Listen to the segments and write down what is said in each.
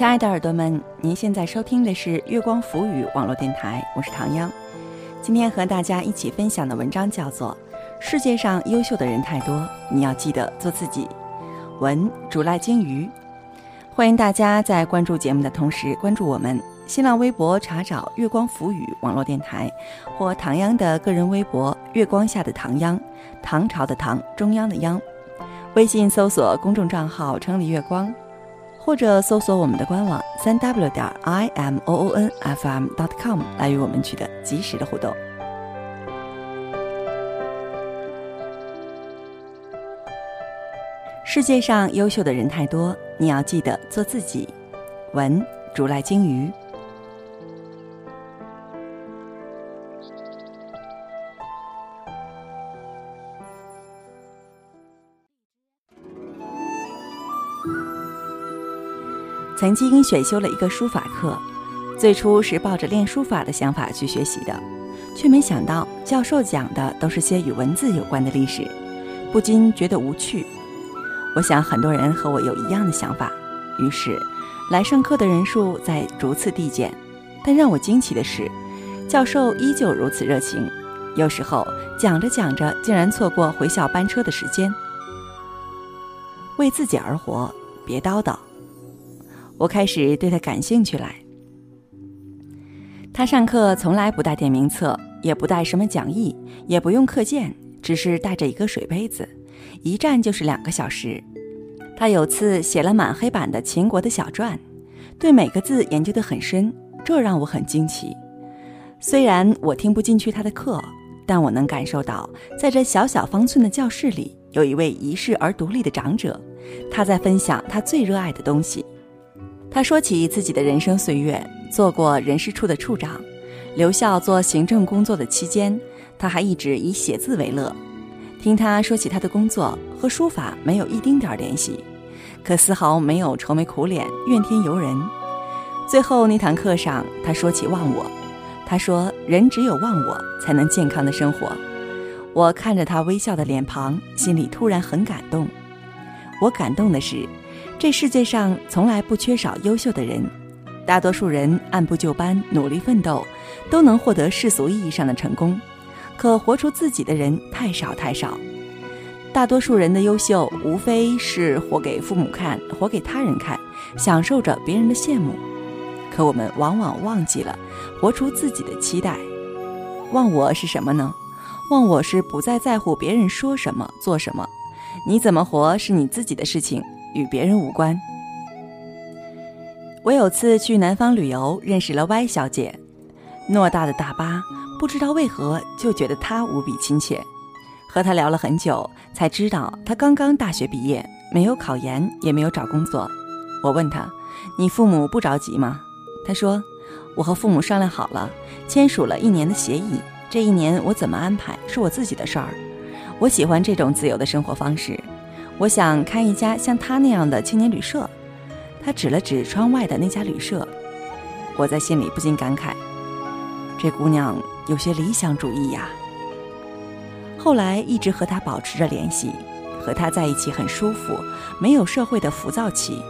亲爱的耳朵们，您现在收听的是月光浮语网络电台，我是唐央。今天和大家一起分享的文章叫做《世界上优秀的人太多，你要记得做自己》。文竹赖金鱼。欢迎大家在关注节目的同时关注我们新浪微博，查找“月光浮语网络电台”或唐央的个人微博“月光下的唐央”，唐朝的唐，中央的央。微信搜索公众账号“城里月光”。或者搜索我们的官网三 w 点 i m o o n f m dot com 来与我们取得及时的互动。世界上优秀的人太多，你要记得做自己。文竹赖鲸鱼。曾经选修了一个书法课，最初是抱着练书法的想法去学习的，却没想到教授讲的都是些与文字有关的历史，不禁觉得无趣。我想很多人和我有一样的想法，于是来上课的人数在逐次递减。但让我惊奇的是，教授依旧如此热情，有时候讲着讲着竟然错过回校班车的时间。为自己而活，别叨叨。我开始对他感兴趣来。他上课从来不带点名册，也不带什么讲义，也不用课件，只是带着一个水杯子，一站就是两个小时。他有次写了满黑板的秦国的小传，对每个字研究得很深，这让我很惊奇。虽然我听不进去他的课，但我能感受到，在这小小方寸的教室里，有一位遗世而独立的长者，他在分享他最热爱的东西。他说起自己的人生岁月，做过人事处的处长，留校做行政工作的期间，他还一直以写字为乐。听他说起他的工作和书法没有一丁点儿联系，可丝毫没有愁眉苦脸、怨天尤人。最后那堂课上，他说起忘我，他说人只有忘我才能健康的生活。我看着他微笑的脸庞，心里突然很感动。我感动的是。这世界上从来不缺少优秀的人，大多数人按部就班努力奋斗，都能获得世俗意义上的成功。可活出自己的人太少太少。大多数人的优秀，无非是活给父母看，活给他人看，享受着别人的羡慕。可我们往往忘记了活出自己的期待。忘我是什么呢？忘我是不再在乎别人说什么做什么，你怎么活是你自己的事情。与别人无关。我有次去南方旅游，认识了 Y 小姐，偌大的大巴，不知道为何就觉得她无比亲切。和她聊了很久，才知道她刚刚大学毕业，没有考研，也没有找工作。我问她：“你父母不着急吗？”她说：“我和父母商量好了，签署了一年的协议，这一年我怎么安排是我自己的事儿。我喜欢这种自由的生活方式。”我想开一家像他那样的青年旅社，他指了指窗外的那家旅社，我在心里不禁感慨，这姑娘有些理想主义呀。后来一直和他保持着联系，和他在一起很舒服，没有社会的浮躁气。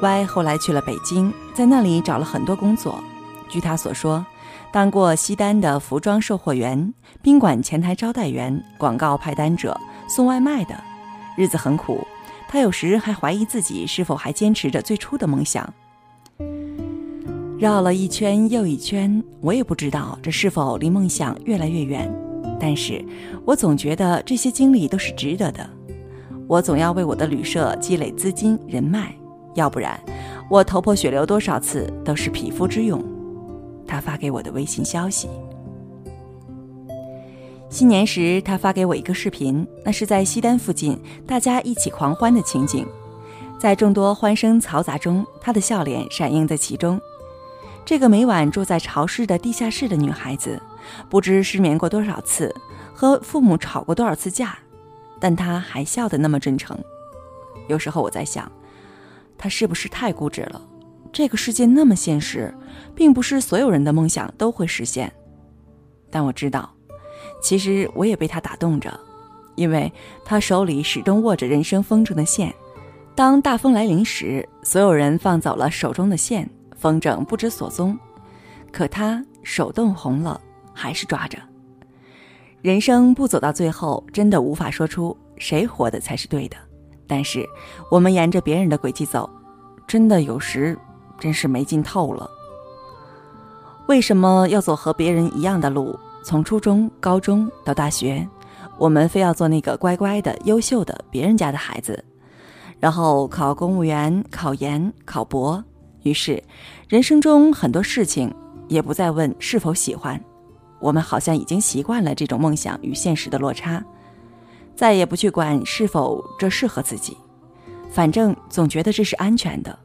Y 后来去了北京，在那里找了很多工作，据他所说，当过西单的服装售货员、宾馆前台招待员、广告派单者、送外卖的。日子很苦，他有时还怀疑自己是否还坚持着最初的梦想。绕了一圈又一圈，我也不知道这是否离梦想越来越远。但是我总觉得这些经历都是值得的。我总要为我的旅社积累资金人脉，要不然我头破血流多少次都是匹夫之勇。他发给我的微信消息。新年时，他发给我一个视频，那是在西单附近，大家一起狂欢的情景。在众多欢声嘈杂中，他的笑脸闪映在其中。这个每晚住在潮湿的地下室的女孩子，不知失眠过多少次，和父母吵过多少次架，但她还笑得那么真诚。有时候我在想，她是不是太固执了？这个世界那么现实，并不是所有人的梦想都会实现。但我知道。其实我也被他打动着，因为他手里始终握着人生风筝的线，当大风来临时，所有人放走了手中的线，风筝不知所踪。可他手冻红了，还是抓着。人生不走到最后，真的无法说出谁活的才是对的。但是，我们沿着别人的轨迹走，真的有时真是没劲透了。为什么要走和别人一样的路？从初中、高中到大学，我们非要做那个乖乖的、优秀的别人家的孩子。然后考公务员、考研、考博，于是人生中很多事情也不再问是否喜欢，我们好像已经习惯了这种梦想与现实的落差，再也不去管是否这适合自己，反正总觉得这是安全的，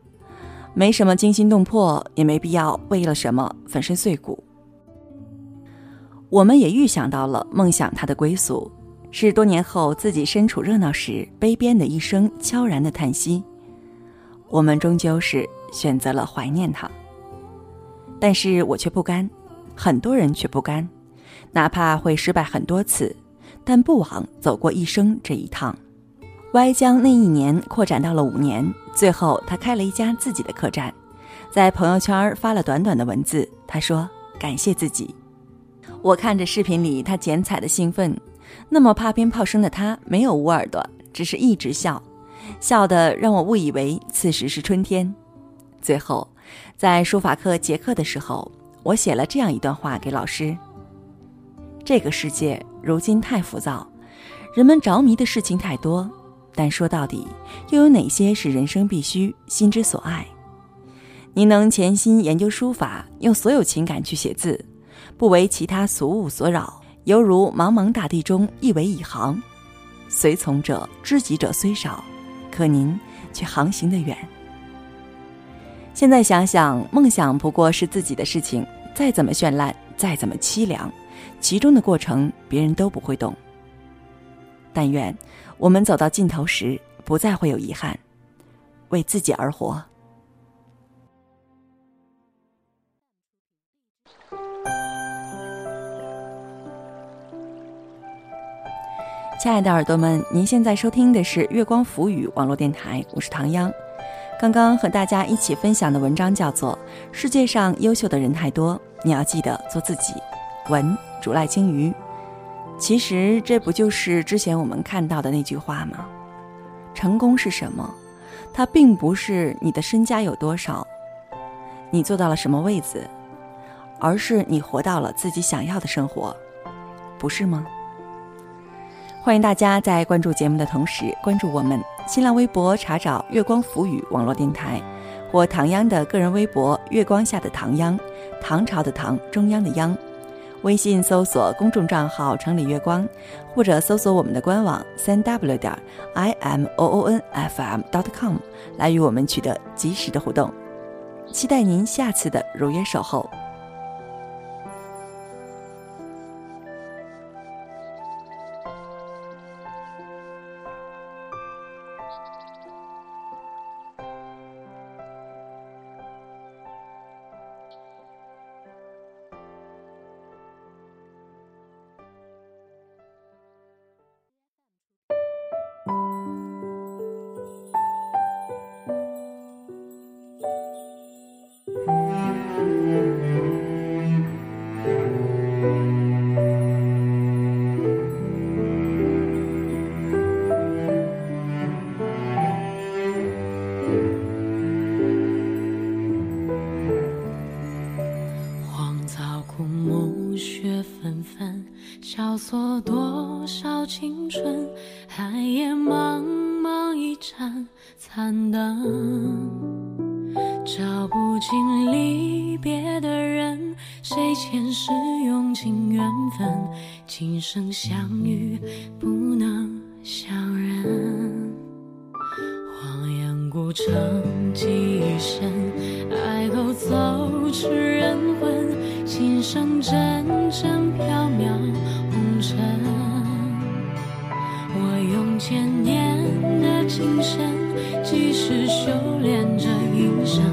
没什么惊心动魄，也没必要为了什么粉身碎骨。我们也预想到了梦想它的归宿。是多年后自己身处热闹时，悲边的一声悄然的叹息。我们终究是选择了怀念他，但是我却不甘，很多人却不甘，哪怕会失败很多次，但不枉走过一生这一趟。歪将那一年扩展到了五年，最后他开了一家自己的客栈，在朋友圈发了短短的文字，他说感谢自己。我看着视频里他剪彩的兴奋。那么怕鞭炮声的他没有捂耳朵，只是一直笑，笑得让我误以为此时是春天。最后，在书法课结课的时候，我写了这样一段话给老师：这个世界如今太浮躁，人们着迷的事情太多，但说到底，又有哪些是人生必须、心之所爱？你能潜心研究书法，用所有情感去写字，不为其他俗物所扰。犹如茫茫大地中一尾一行，随从者、知己者虽少，可您却航行的远。现在想想，梦想不过是自己的事情，再怎么绚烂，再怎么凄凉，其中的过程别人都不会懂。但愿我们走到尽头时，不再会有遗憾，为自己而活。亲爱的耳朵们，您现在收听的是月光浮语网络电台，我是唐央。刚刚和大家一起分享的文章叫做《世界上优秀的人太多，你要记得做自己》。文竹赖青鱼。其实这不就是之前我们看到的那句话吗？成功是什么？它并不是你的身家有多少，你做到了什么位子，而是你活到了自己想要的生活，不是吗？欢迎大家在关注节目的同时，关注我们新浪微博，查找“月光浮语”网络电台，或唐央的个人微博“月光下的唐央”，唐朝的唐，中央的央。微信搜索公众账号“城里月光”，或者搜索我们的官网三 w 点 i m o o n f m dot com 来与我们取得及时的互动。期待您下次的如约守候。荒草枯木雪纷纷萧索多少青春寒夜茫茫一盏残灯道不尽离别的人，谁前世用尽缘分，今生相遇不能相认。荒烟孤城几深，爱勾走痴人魂，心声阵阵飘渺。尘，我用千年的情深，几世修炼这一生，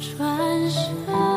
转身。